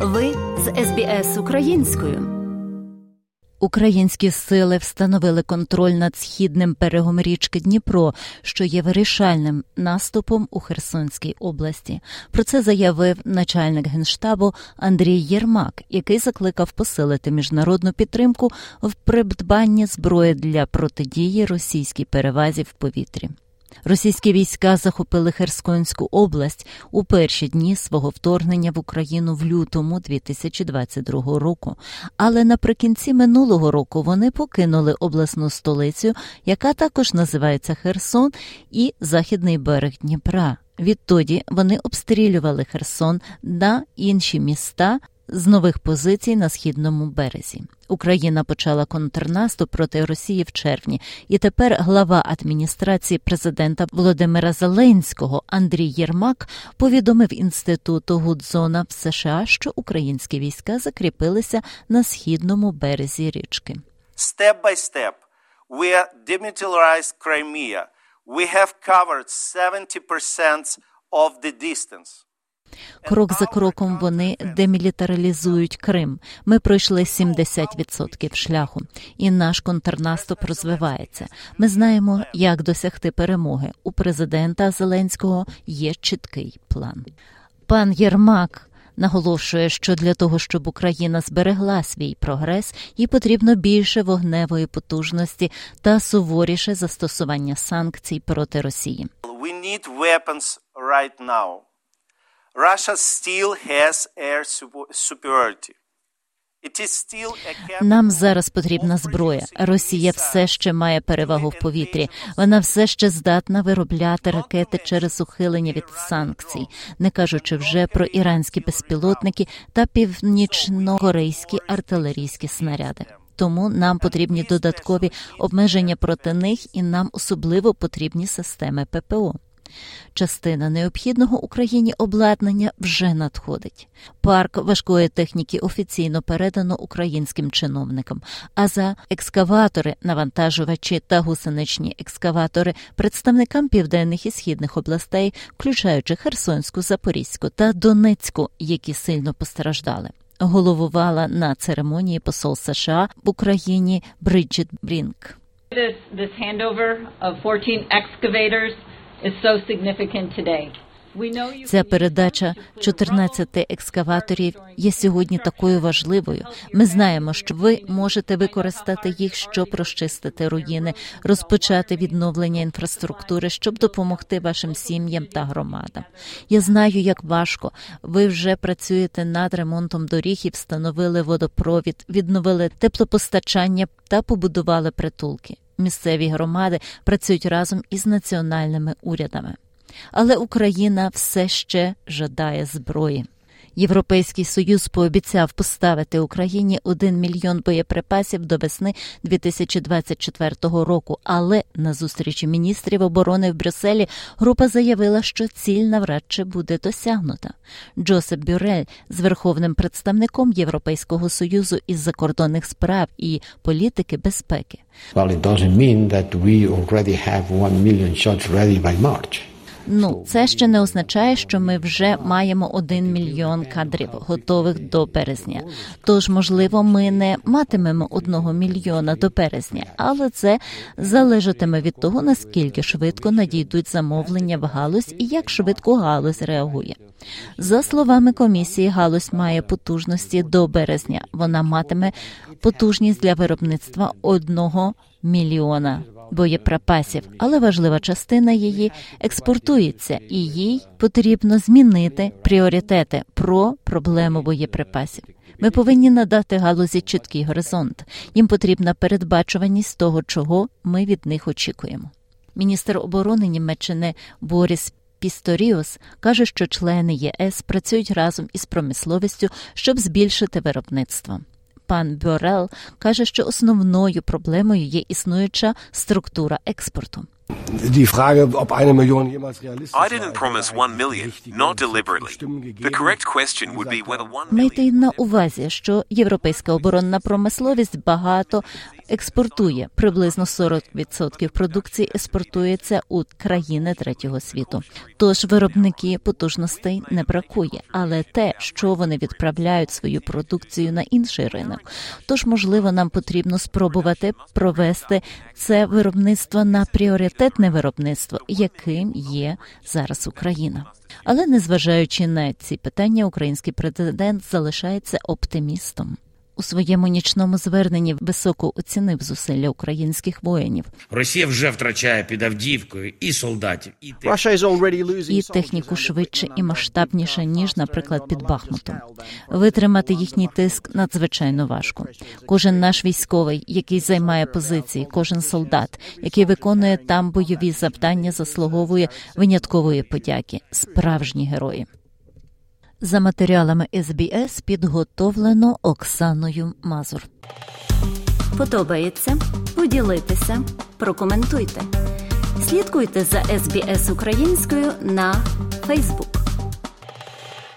Ви з СБС українською. Українські сили встановили контроль над східним берегом річки Дніпро, що є вирішальним наступом у Херсонській області. Про це заявив начальник генштабу Андрій Єрмак, який закликав посилити міжнародну підтримку в придбанні зброї для протидії російській перевазі в повітрі. Російські війська захопили Херсонську область у перші дні свого вторгнення в Україну в лютому 2022 року. Але наприкінці минулого року вони покинули обласну столицю, яка також називається Херсон, і західний берег Дніпра. Відтоді вони обстрілювали Херсон на інші міста з нових позицій на східному березі. Україна почала контрнаступ проти Росії в червні, і тепер глава адміністрації президента Володимира Зеленського Андрій Єрмак повідомив інституту Гудзона в США, що українські війська закріпилися на східному березі річки. Step by step, we demilitarized Crimea. We have covered 70% of the distance. Крок за кроком вони демілітаризують Крим. Ми пройшли 70% шляху, і наш контрнаступ розвивається. Ми знаємо, як досягти перемоги. У президента Зеленського є чіткий план. Пан Єрмак. Наголошує, що для того, щоб Україна зберегла свій прогрес, їй потрібно більше вогневої потужності та суворіше застосування санкцій проти Росії. We need weapons right now. Нам зараз потрібна зброя. Росія все ще має перевагу в повітрі. Вона все ще здатна виробляти ракети через ухилення від санкцій, не кажучи вже про іранські безпілотники та північно-корейські артилерійські снаряди. Тому нам потрібні додаткові обмеження проти них, і нам особливо потрібні системи ППО. Частина необхідного Україні обладнання вже надходить. Парк важкої техніки офіційно передано українським чиновникам. А за екскаватори, навантажувачі та гусеничні екскаватори представникам південних і східних областей, включаючи Херсонську, Запорізьку та Донецьку, які сильно постраждали. Головувала на церемонії посол США в Україні Бриджит Брінк. This, this handover of 14 excavators Ця передача 14 екскаваторів є сьогодні такою важливою. Ми знаємо, що ви можете використати їх, щоб розчистити руїни, розпочати відновлення інфраструктури, щоб допомогти вашим сім'ям та громадам. Я знаю, як важко. Ви вже працюєте над ремонтом доріг і встановили водопровід, відновили теплопостачання та побудували притулки місцеві громади працюють разом із національними урядами. Але Україна все ще жадає зброї. Європейський союз пообіцяв поставити Україні 1 мільйон боєприпасів до весни 2024 року. Але на зустрічі міністрів оборони в Брюсселі група заявила, що ціль навряд чи буде досягнута. Джосеп Бюрель з верховним представником Європейського союзу із закордонних справ і політики безпеки. Well, it doesn't mean that we already have 1 million shots ready by March. Ну, це ще не означає, що ми вже маємо один мільйон кадрів готових до березня. Тож, можливо, ми не матимемо одного мільйона до березня, але це залежатиме від того, наскільки швидко надійдуть замовлення в галузь і як швидко галузь реагує. За словами комісії, галузь має потужності до березня. Вона матиме потужність для виробництва одного мільйона боєприпасів, але важлива частина її експортується, і їй потрібно змінити пріоритети про проблему боєприпасів. Ми повинні надати галузі чіткий горизонт. Їм потрібна передбачуваність того, чого ми від них очікуємо. Міністр оборони Німеччини Боріс Пісторіус каже, що члени ЄС працюють разом із промисловістю, щоб збільшити виробництво. Пан Бьорел каже, що основною проблемою є існуюча структура експорту. Die Frage, ob eine Million jemals realistisch I didn't promise one million, not deliberately. The correct question would be whether one million... Майте на увазі, що європейська оборонна промисловість багато експортує приблизно 40% продукції експортується у країни третього світу. Тож виробники потужностей не бракує, але те, що вони відправляють свою продукцію на інший ринок. Тож, можливо, нам потрібно спробувати провести це виробництво на пріоритетне виробництво, яким є зараз Україна. Але незважаючи на ці питання, український президент залишається оптимістом. У своєму нічному зверненні високо оцінив зусилля українських воїнів. Росія вже втрачає під Авдіївкою і солдатів, і і техніку швидше і масштабніше ніж, наприклад, під Бахмутом. Витримати їхній тиск надзвичайно важко. Кожен наш військовий, який займає позиції, кожен солдат, який виконує там бойові завдання, заслуговує виняткової подяки. Справжні герої. За матеріалами СБС підготовлено Оксаною Мазур. Подобається? Поділитися, прокоментуйте. Слідкуйте за СБС українською на Фейсбук.